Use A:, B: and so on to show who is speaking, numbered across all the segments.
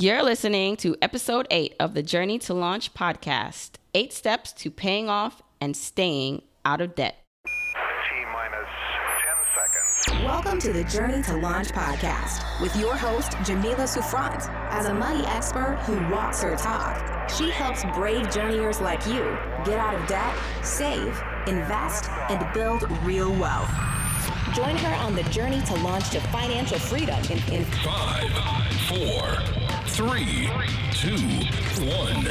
A: You're listening to episode eight of the Journey to Launch podcast Eight Steps to Paying Off and Staying Out of Debt.
B: T minus 10 seconds.
C: Welcome to the Journey to Launch podcast with your host, Jamila Souffrant. As a money expert who walks her talk, she helps brave journeyers like you get out of debt, save, invest, and build real wealth. Join her on the journey to launch to financial freedom in, in
D: Five, four, three, two, one.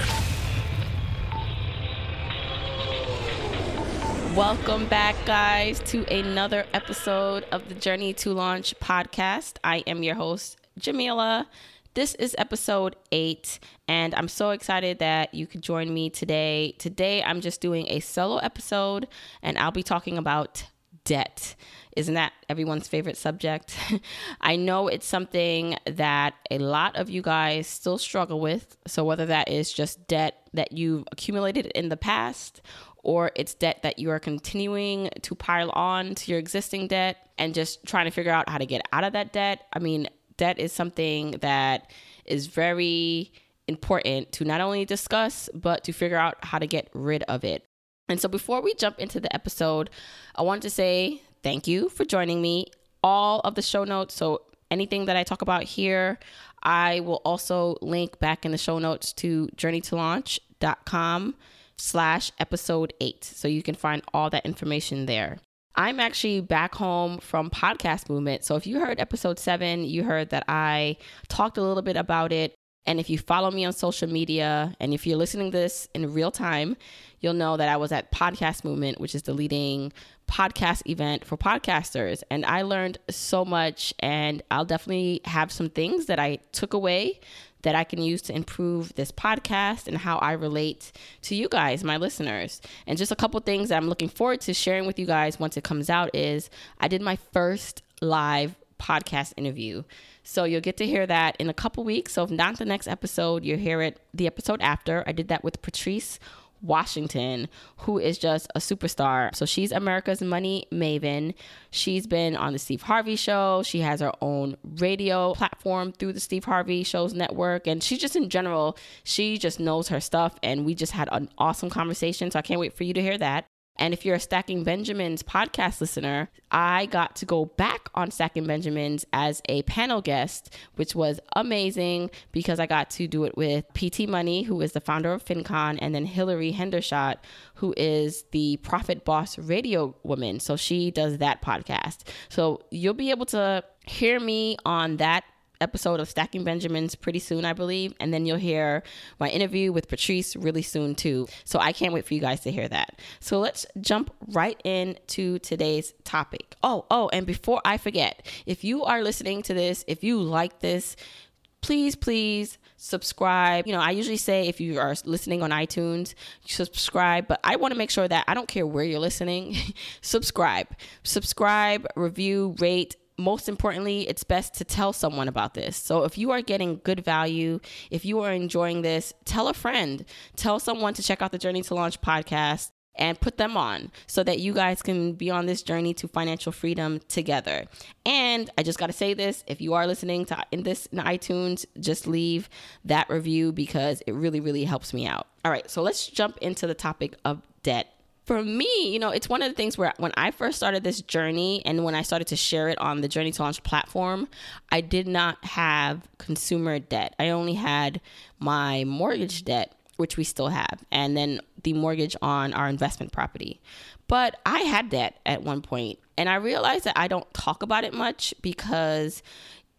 A: Welcome back, guys, to another episode of the Journey to Launch podcast. I am your host, Jamila. This is episode eight, and I'm so excited that you could join me today. Today, I'm just doing a solo episode, and I'll be talking about debt. Isn't that everyone's favorite subject? I know it's something that a lot of you guys still struggle with. So, whether that is just debt that you've accumulated in the past, or it's debt that you are continuing to pile on to your existing debt and just trying to figure out how to get out of that debt. I mean, debt is something that is very important to not only discuss, but to figure out how to get rid of it. And so, before we jump into the episode, I want to say thank you for joining me. All of the show notes, so anything that I talk about here, I will also link back in the show notes to journeytolaunch.com slash episode eight. So you can find all that information there. I'm actually back home from Podcast Movement. So if you heard episode seven, you heard that I talked a little bit about it. And if you follow me on social media and if you're listening to this in real time, you'll know that I was at Podcast Movement, which is the leading podcast event for podcasters. And I learned so much, and I'll definitely have some things that I took away that I can use to improve this podcast and how I relate to you guys, my listeners. And just a couple things that I'm looking forward to sharing with you guys once it comes out is I did my first live podcast interview. So you'll get to hear that in a couple weeks. So if not the next episode, you'll hear it the episode after. I did that with Patrice Washington, who is just a superstar. So she's America's Money Maven. She's been on the Steve Harvey Show. She has her own radio platform through the Steve Harvey Show's network. And she just, in general, she just knows her stuff. And we just had an awesome conversation. So I can't wait for you to hear that. And if you're a Stacking Benjamins podcast listener, I got to go back on Stacking Benjamins as a panel guest, which was amazing because I got to do it with PT Money, who is the founder of FinCon, and then Hilary Hendershott, who is the Profit Boss radio woman. So she does that podcast. So you'll be able to hear me on that episode of Stacking Benjamins pretty soon, I believe. And then you'll hear my interview with Patrice really soon, too. So I can't wait for you guys to hear that. So let's jump right into today's topic. Oh, oh, and before I forget, if you are listening to this, if you like this, please, please subscribe. You know, I usually say if you are listening on iTunes, subscribe, but I want to make sure that I don't care where you're listening, subscribe. Subscribe, review, rate, most importantly, it's best to tell someone about this. So if you are getting good value, if you are enjoying this, tell a friend, tell someone to check out the Journey to Launch podcast and put them on so that you guys can be on this journey to financial freedom together. And I just got to say this, if you are listening to in this in iTunes, just leave that review because it really really helps me out. All right, so let's jump into the topic of debt for me, you know, it's one of the things where when I first started this journey and when I started to share it on the Journey to Launch platform, I did not have consumer debt. I only had my mortgage debt, which we still have, and then the mortgage on our investment property. But I had debt at one point, and I realized that I don't talk about it much because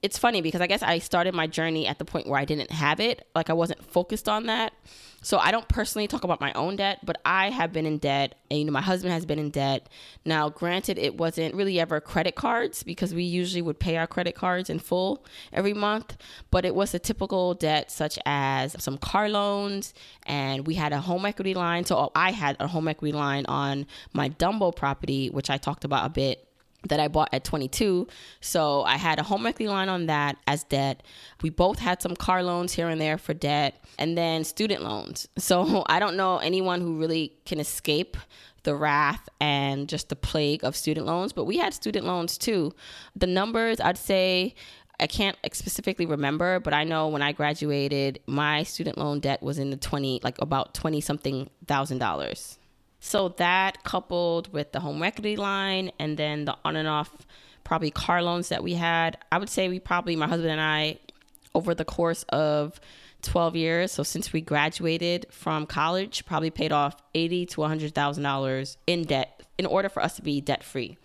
A: it's funny because I guess I started my journey at the point where I didn't have it. Like I wasn't focused on that. So I don't personally talk about my own debt, but I have been in debt, and you know my husband has been in debt. Now, granted, it wasn't really ever credit cards because we usually would pay our credit cards in full every month, but it was a typical debt such as some car loans, and we had a home equity line. So I had a home equity line on my Dumbo property, which I talked about a bit that I bought at 22. So I had a home equity line on that as debt. We both had some car loans here and there for debt, and then student loans. So I don't know anyone who really can escape the wrath and just the plague of student loans, but we had student loans too. The numbers, I'd say, I can't specifically remember, but I know when I graduated, my student loan debt was in the 20, like about 20 something thousand dollars. So that coupled with the home equity line and then the on and off probably car loans that we had, I would say we probably, my husband and I, over the course of 12 years, so since we graduated from college, probably paid off 80 to $100,000 in debt in order for us to be debt free.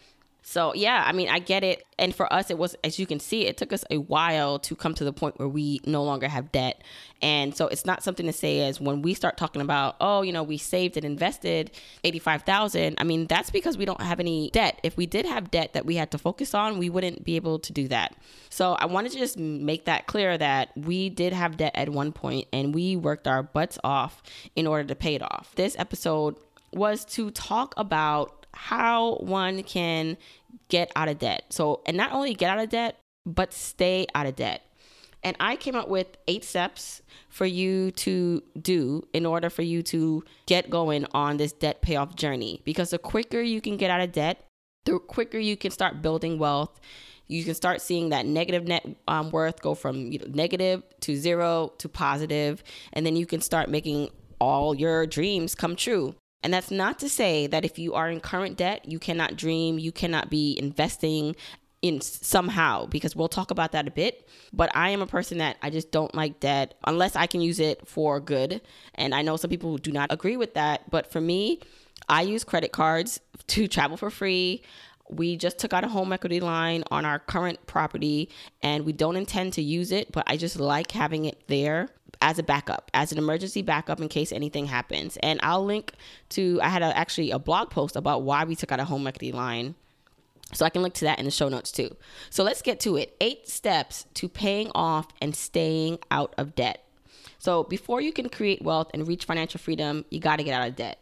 A: So yeah, I mean, I get it. And for us, it was, as you can see, it took us a while to come to the point where we no longer have debt. And so it's not something to say as when we start talking about, oh, you know, we saved and invested 85,000. I mean, that's because we don't have any debt. If we did have debt that we had to focus on, we wouldn't be able to do that. So I wanted to just make that clear that we did have debt at one point and we worked our butts off in order to pay it off. This episode was to talk about how one can get out of debt. So, and not only get out of debt, but stay out of debt. And I came up with eight steps for you to do in order for you to get going on this debt payoff journey. Because the quicker you can get out of debt, the quicker you can start building wealth. You can start seeing that negative net um, worth go from you know, negative to zero to positive, and then you can start making all your dreams come true. And that's not to say that if you are in current debt, you cannot dream, you cannot be investing in somehow because we'll talk about that a bit. But i am a person that i just don't like debt unless i can use it for good. And i know some people do not agree with that. But for me i use credit cards to travel for free. We just took out a home equity line on our current property and we don't intend to use it but i just like having it there as a backup, as an emergency backup in case anything happens. And I'll link to, I had a, actually a blog post about why we took out a home equity line. So I can link to that in the show notes too. So let's get to it. Eight steps to paying off and staying out of debt. So before you can create wealth and reach financial freedom, you got to get out of debt.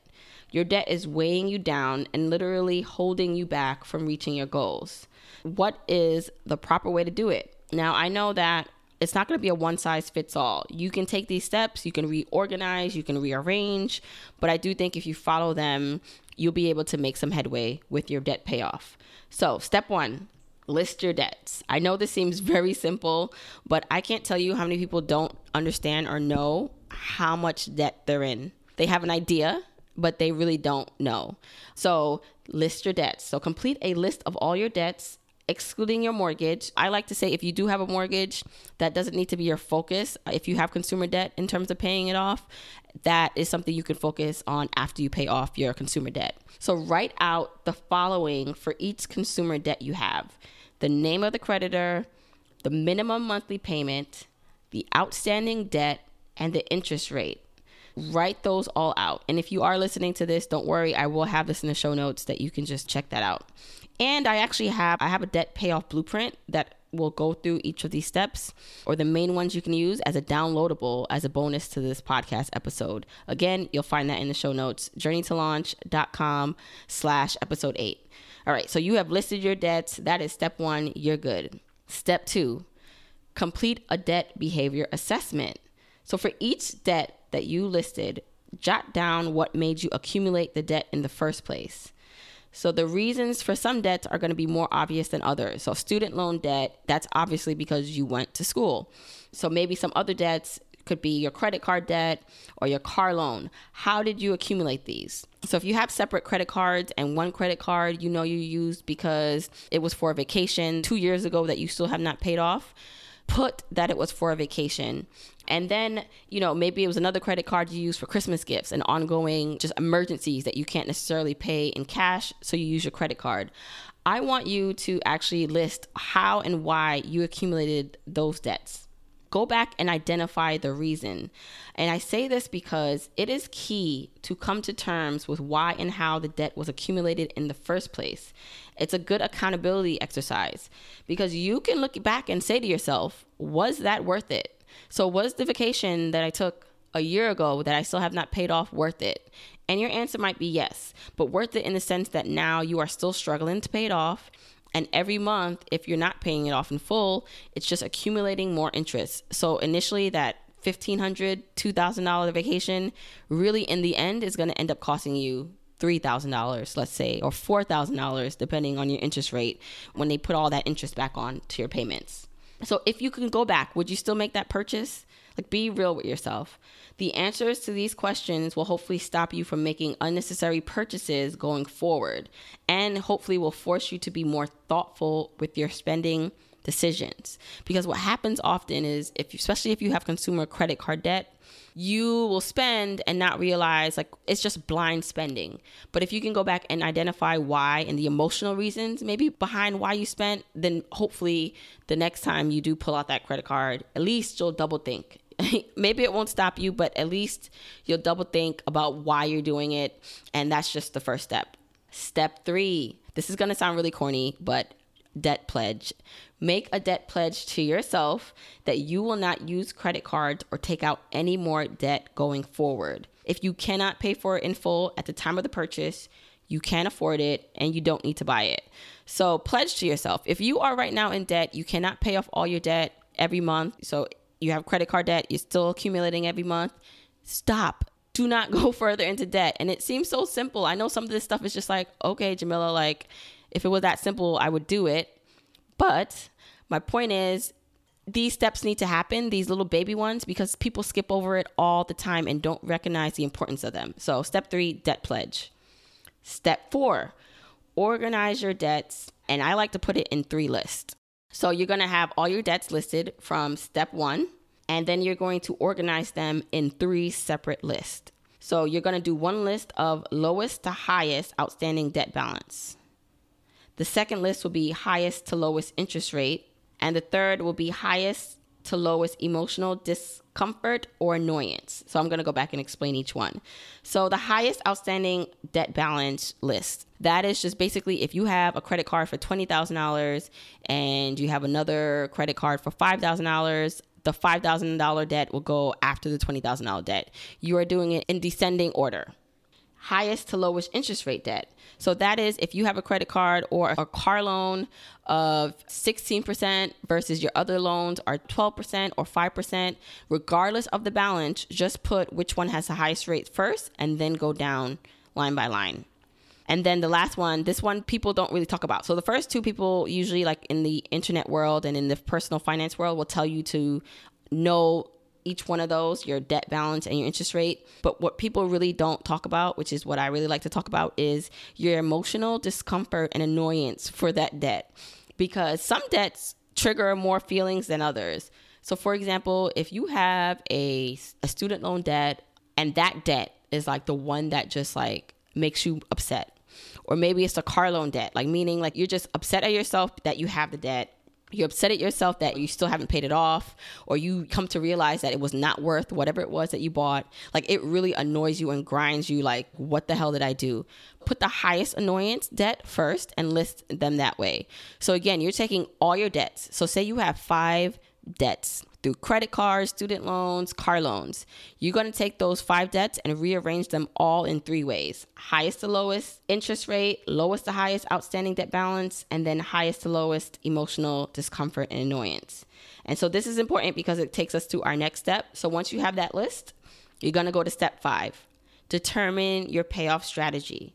A: Your debt is weighing you down and literally holding you back from reaching your goals. What is the proper way to do it? Now, I know that it's not going to be a one size fits all. You can take these steps, you can reorganize, you can rearrange, but I do think if you follow them, you'll be able to make some headway with your debt payoff. So, step one, list your debts. I know this seems very simple, but I can't tell you how many people don't understand or know how much debt they're in. They have an idea, but they really don't know. So, list your debts. So, complete a list of all your debts excluding your mortgage. I like to say if you do have a mortgage, that doesn't need to be your focus. Uh, if you have consumer debt in terms of paying it off, that is something you can focus on after you pay off your consumer debt. So write out the following for each consumer debt you have the name of the creditor, the minimum monthly payment, the outstanding debt, and the interest rate. Write those all out. And if you are listening to this, don't worry, I will have this in the show notes that you can just check that out. And I actually have I have a debt payoff blueprint that will go through each of these steps or the main ones you can use as a downloadable as a bonus to this podcast episode. Again, you'll find that in the show notes, journeytolaunch.com slash episode eight. All right, so you have listed your debts. That is step one, you're good. Step two, complete a debt behavior assessment. So for each debt that you listed, jot down what made you accumulate the debt in the first place. So the reasons for some debts are going to be more obvious than others. So student loan debt, that's obviously because you went to school. So maybe some other debts could be your credit card debt or your car loan. How did you accumulate these? So if you have separate credit cards and one credit card you know you used because it was for a vacation 2 years ago that you still have not paid off, put that it was for a vacation. And then, you know, maybe it was another credit card you use for Christmas gifts and ongoing just emergencies that you can't necessarily pay in cash, so you use your credit card. I want you to actually list how and why you accumulated those debts. Go back and identify the reason. And I say this because it is key to come to terms with why and how the debt was accumulated in the first place. It's a good accountability exercise because you can look back and say to yourself, was that worth it? So, was the vacation that I took a year ago that I still have not paid off worth it? And your answer might be yes, but worth it in the sense that now you are still struggling to pay it off and every month, if you're not paying it off in full, it's just accumulating more interest. So initially, that $1,500, $2,000 vacation really in the end is going to end up costing you $3,000, let's say, or $4,000, depending on your interest rate when they put all that interest back on to your payments. So if you can go back, would you still make that purchase? Like be real with yourself. The answers to these questions will hopefully stop you from making unnecessary purchases going forward and hopefully will force you to be more thoughtful with your spending decisions. Because what happens often is if especially if you have consumer credit card debt, you will spend and not realize like it's just blind spending. But if you can go back and identify why and the emotional reasons maybe behind why you spent, then hopefully the next time you do pull out that credit card, at least you'll double think. maybe it won't stop you, but at least you'll double think about why you're doing it. And that's just the first step. Step three. This is going to sound really corny, but debt pledge. Make a debt pledge to yourself that you will not use credit cards or take out any more debt going forward. If you cannot pay for it in full at the time of the purchase, you can't afford it and you don't need to buy it. So, pledge to yourself. If you are right now in debt, you cannot pay off all your debt every month. So, you have credit card debt, you're still accumulating every month. Stop. Do not go further into debt. And it seems so simple. I know some of this stuff is just like, okay, Jamila, like, if it was that simple, I would do it. But my point is, these steps need to happen, these little baby ones, because people skip over it all the time and don't recognize the importance of them. So, step three, debt pledge. Step four, organize your debts. And I like to put it in three lists. So, you're to have all your debts listed from step one, and then you're going to organize them in three separate lists. So, you're to do one list of lowest to highest outstanding debt balance. The second list will be highest to lowest interest rate. And the third will be highest to lowest emotional discomfort or annoyance. So I'm going to go back and explain each one. So the highest outstanding debt balance list. That is just basically if you have a credit card for $20,000 and you have another credit card for $5,000, the $5,000 debt will go after the $20,000 debt. You are doing it in descending order highest to lowest interest rate debt. So that is if you have a credit card or a car loan of 16% versus your other loans are 12% or 5%, regardless of the balance, just put which one has the highest rate first and then go down line by line. And then the last one, this one people don't really talk about. So the first two people usually like in the internet world and in the personal finance world will tell you to know each one of those, your debt balance and your interest rate. But what people really don't talk about, which is what I really like to talk about, is your emotional discomfort and annoyance for that debt. Because some debts trigger more feelings than others. So, for example, if you have a, a student loan debt and that debt is like the one that just like makes you upset, or maybe it's a car loan debt, like meaning like you're just upset at yourself that you have the debt you're upset at yourself that you still haven't paid it off or you come to realize that it was not worth whatever it was that you bought like it really annoys you and grinds you like what the hell did i do? Put the highest annoyance debt first and list them that way. So again you're taking all your debts. So say you have five debts through credit cards, student loans, car loans. You're going to take those five debts and rearrange them all in three ways highest to lowest interest rate, lowest to highest outstanding debt balance, and then highest to lowest emotional discomfort and annoyance. And so this is important because it takes us to our next step. So once you have that list, you're going to go to step five determine your payoff strategy.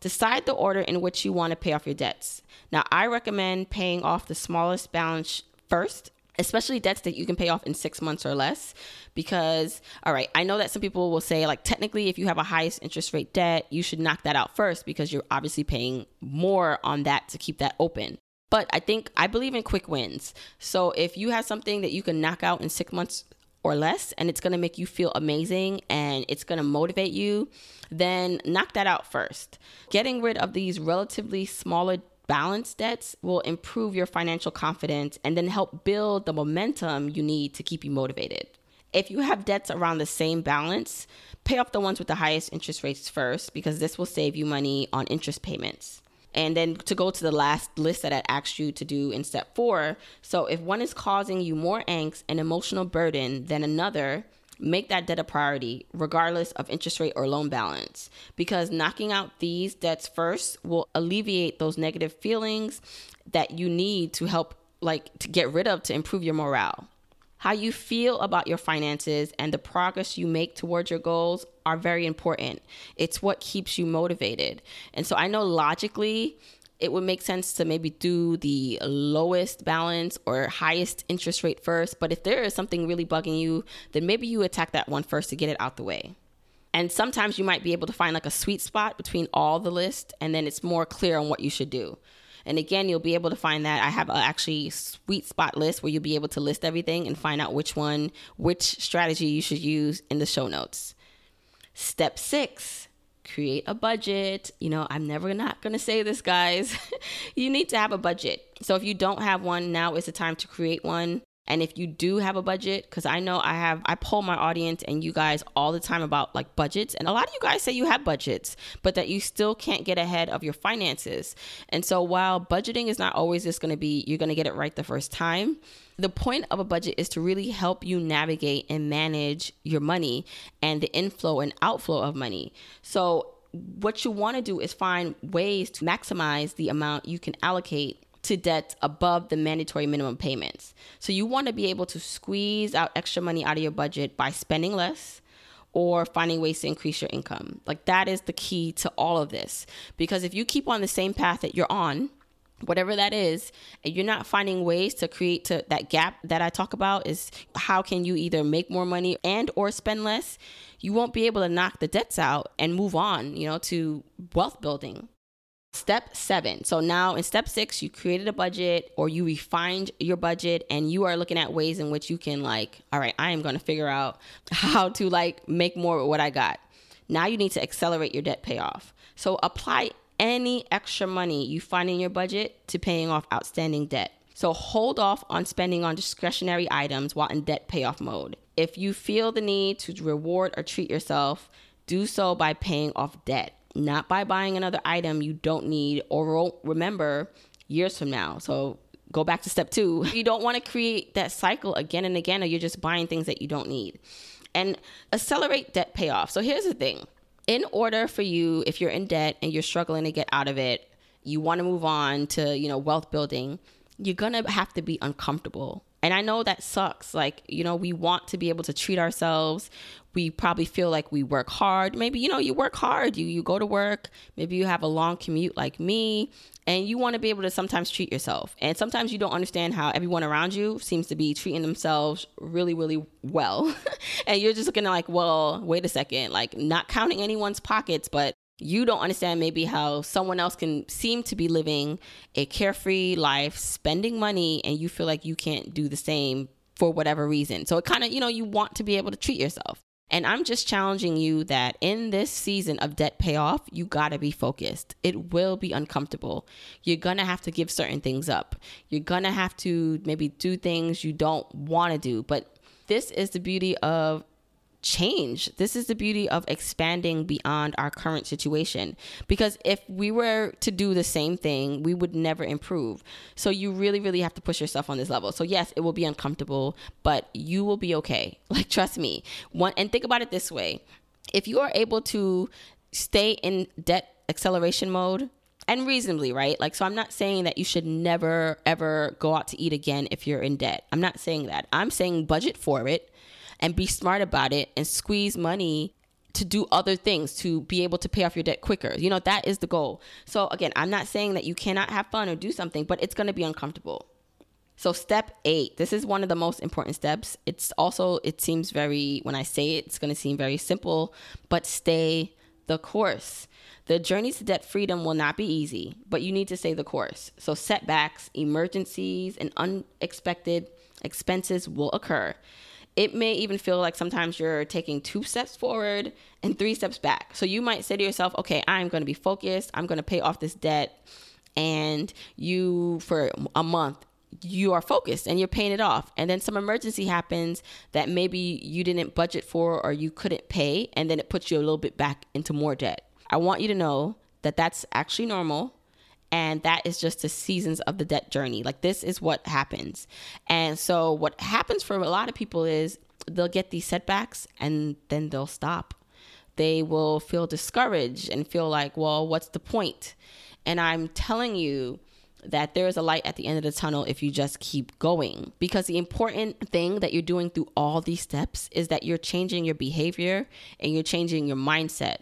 A: Decide the order in which you want to pay off your debts. Now, I recommend paying off the smallest balance first especially debts that you can pay off in six months or less. Because, all right, I know that some people will say, like, technically, if you have a highest interest rate debt, you should knock that out first because you're obviously paying more on that to keep that open. But I think I believe in quick wins. So if you have something that you can knock out in six months or less and it's going to make you feel amazing and it's going to motivate you, then knock that out first. Getting rid of these relatively smaller balanced debts will improve your financial confidence and then help build the momentum you need to keep you motivated. If you have debts around the same balance, pay off the ones with the highest interest rates first because this will save you money on interest payments. And then to go to the last list that I asked you to do in step four. So, if one is causing you more angst and emotional burden than another, make that debt a priority, regardless of interest rate or loan balance, because knocking out these debts first will alleviate those negative feelings that you need to help, like, to get rid of to improve your morale. How you feel about your finances and the progress you make towards your goals are very important. It's what keeps you motivated. And so I know logically, it would make sense to maybe do the lowest balance or highest interest rate first. But if there is something really bugging you, then maybe you attack that one first to get it out the way. And sometimes you might be able to find like a sweet spot between all the list, and then it's more clear on what you should do. And again, you'll be able to find that I have a actually sweet spot list where you'll be able to list everything and find out which one, which strategy you should use in the show notes. Step six, create a budget. You know, I'm never not going to say this, guys. you need to have a budget. So if you don't have one, now is the time to create one. And if you do have a budget, because I know I have, I poll my audience and you guys all the time about like budgets. And a lot of you guys say you have budgets, but that you still can't get ahead of your finances. And so while budgeting is not always just going to be, you're going to get it right the first time, the point of a budget is to really help you navigate and manage your money and the inflow and outflow of money. So what you want to do is find ways to maximize the amount you can allocate to debts above the mandatory minimum payments. So you want to be able to squeeze out extra money out of your budget by spending less or finding ways to increase your income. Like that is the key to all of this. Because if you keep on the same path that you're on, whatever that is and you're not finding ways to create to that gap that i talk about is how can you either make more money and or spend less you won't be able to knock the debts out and move on you know to wealth building Step seven. So now in step six, you created a budget or you refined your budget and you are looking at ways in which you can, like, all right, I am going to figure out how to like make more of what I got. Now you need to accelerate your debt payoff. So apply any extra money you find in your budget to paying off outstanding debt. So hold off on spending on discretionary items while in debt payoff mode. If you feel the need to reward or treat yourself, do so by paying off debt not by buying another item you don't need or won't remember years from now. So go back to step two. You don't want to create that cycle again and again, or you're just buying things that you don't need. And accelerate debt payoff. So here's the thing in order for you, if you're in debt and you're struggling to get out of it, you want to move on to, you know, wealth building, you're going to have to be uncomfortable. And I know that sucks. Like, you know, we want to be able to treat ourselves we probably feel like we work hard. Maybe, you know, you work hard, you, you go to work, maybe you have a long commute like me, and you want to be able to sometimes treat yourself. And sometimes you don't understand how everyone around you seems to be treating themselves really, really well. and you're just looking like, well, wait a second, like not counting anyone's pockets, but you don't understand maybe how someone else can seem to be living a carefree life, spending money, and you feel like you can't do the same for whatever reason. So it kind of, you know, you want to be able to treat yourself. And I'm just challenging you that in this season of debt payoff, you got to be focused. It will be uncomfortable. You're to have to give certain things up. You're to have to maybe do things you don't want to do. But this is the beauty of change. This is the beauty of expanding beyond our current situation. Because if we were to do the same thing, we would never improve. So you really, really have to push yourself on this level. So yes, it will be uncomfortable, but you will be okay. Like trust me. One and think about it this way. If you are able to stay in debt acceleration mode and reasonably, right? Like, so I'm not saying that you should never ever go out to eat again if you're in debt. I'm not saying that. I'm saying budget for it and be smart about it and squeeze money to do other things to be able to pay off your debt quicker. You know, that is the goal. So again, I'm not saying that you cannot have fun or do something, but it's going to be uncomfortable. So step 8, this is one of the most important steps. It's also it seems very when I say it, it's going to seem very simple, but stay the course. The journey to debt freedom will not be easy, but you need to stay the course. So setbacks, emergencies, and unexpected expenses will occur it may even feel like sometimes you're taking two steps forward and three steps back. So you might say to yourself, okay, I'm going to be focused. I'm going to pay off this debt. And you, for a month, you are focused and you're paying it off. And then some emergency happens that maybe you didn't budget for or you couldn't pay. And then it puts you a little bit back into more debt. I want you to know that that's actually normal and that is just the seasons of the debt journey. Like this is what happens. And so what happens for a lot of people is they'll get these setbacks and then they'll stop. They will feel discouraged and feel like, well, what's the point? And I'm telling you that there is a light at the end of the tunnel if you just keep going. Because the important thing that you're doing through all these steps is that you're changing your behavior and you're changing your mindset.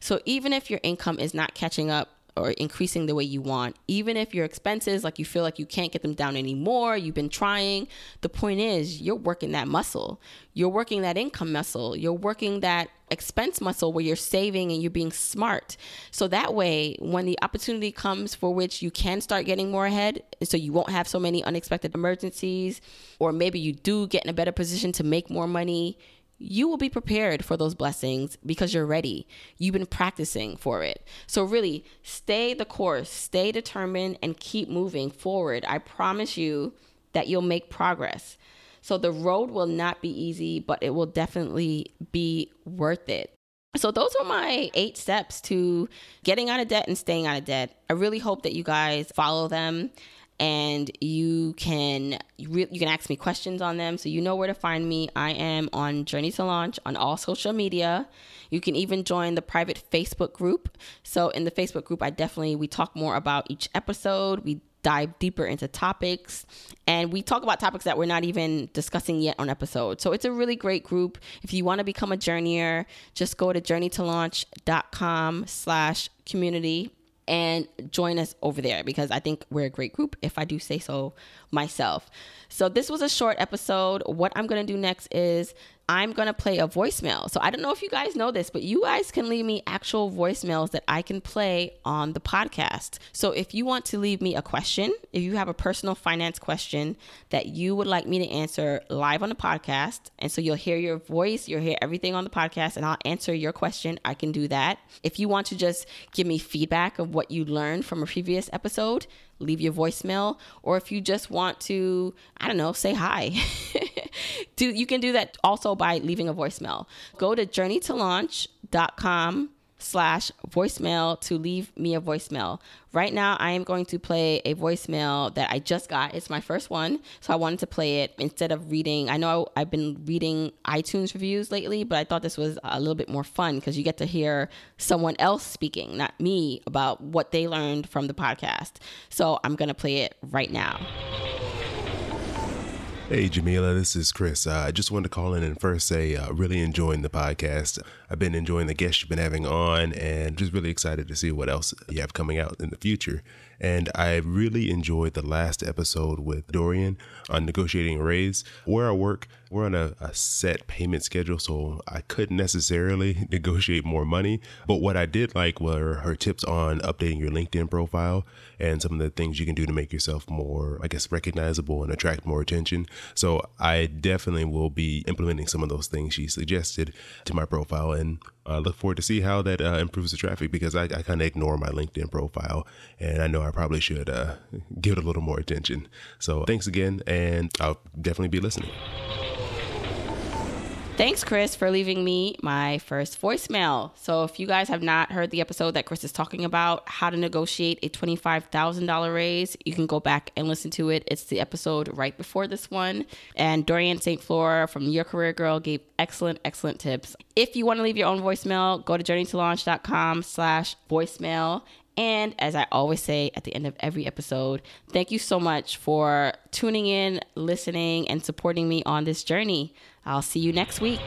A: So even if your income is not catching up or increasing the way you want. Even if your expenses, like you feel like you can't get them down anymore, you've been trying. The point is, you're working that muscle. You're working that income muscle. You're working that expense muscle where you're saving and you're being smart. So that way, when the opportunity comes for which you can start getting more ahead, so you won't have so many unexpected emergencies, or maybe you do get in a better position to make more money, you will be prepared for those blessings because you're ready. You've been practicing for it. So, really, stay the course, stay determined, and keep moving forward. I promise you that you'll make progress. So, the road will not be easy, but it will definitely be worth it. So, those are my eight steps to getting out of debt and staying out of debt. I really hope that you guys follow them and you can you, can ask me questions on them. So you know where to find me. I am on journey to launch on all social media. You can even join the private facebook group. So in the facebook group i definitely we talk more about each episode. We dive deeper into topics. And we talk about topics that we're not even discussing yet on episode. So it's a really great group. If you want to become a journeyer just go to journeytolaunch.com slash community and join us over there because I think we're a great group, if I do say so myself. So, this was a short episode. What I'm going to do next is I'm going to play a voicemail. So I don't know if you guys know this, but you guys can leave me actual voicemails that I can play on the podcast. So if you want to leave me a question, if you have a personal finance question that you would like me to answer live on the podcast, and so you'll hear your voice, you'll hear everything on the podcast, and I'll answer your question, I can do that. If you want to just give me feedback of what you learned from a previous episode, leave your voicemail. Or if you just want to, I don't know, say hi. do you can do that also by leaving a voicemail. Go to journeytolaunch.com slash voicemail to leave me a voicemail. Right now, I am going to play a voicemail that I just got. It's my first one, so I wanted to play it instead of reading. I know I've been reading iTunes reviews lately, but I thought this was a little bit more fun because you get to hear someone else speaking, not me, about what they learned from the podcast. So I'm going to play it right now.
E: Hey, Jamila, this is Chris. Uh, I just wanted to call in and first say, uh, really enjoying the podcast. I've been enjoying the guests you've been having on and just really excited to see what else you have coming out in the future. And I really enjoyed the last episode with Dorian on negotiating a raise. Where I work, we're on a, a, set payment schedule, so I couldn't necessarily negotiate more money. But what I did like were her tips on updating your LinkedIn profile and some of the things you can do to make yourself more, I guess, recognizable and attract more attention. So I definitely will be implementing some of those things she suggested to my profile and uh, look forward to see how that uh, improves the traffic because I, I kind of ignore my LinkedIn profile and I know I probably should uh, give it a little more attention. So thanks again, and I'll definitely be listening.
A: Thanks, Chris, for leaving me my first voicemail. So, if you guys have not heard the episode that Chris is talking about, how to negotiate a $25,000 raise, you can go back and listen to it. It's the episode right before this one. And Dorian St. Fleur from Your Career Girl gave excellent, excellent tips. If you want to leave your own voicemail, go to journeytolaunch.com slash voicemail and as I always say at the end of every episode, thank you so much for tuning in, listening, and supporting me on this journey. I'll see you next week.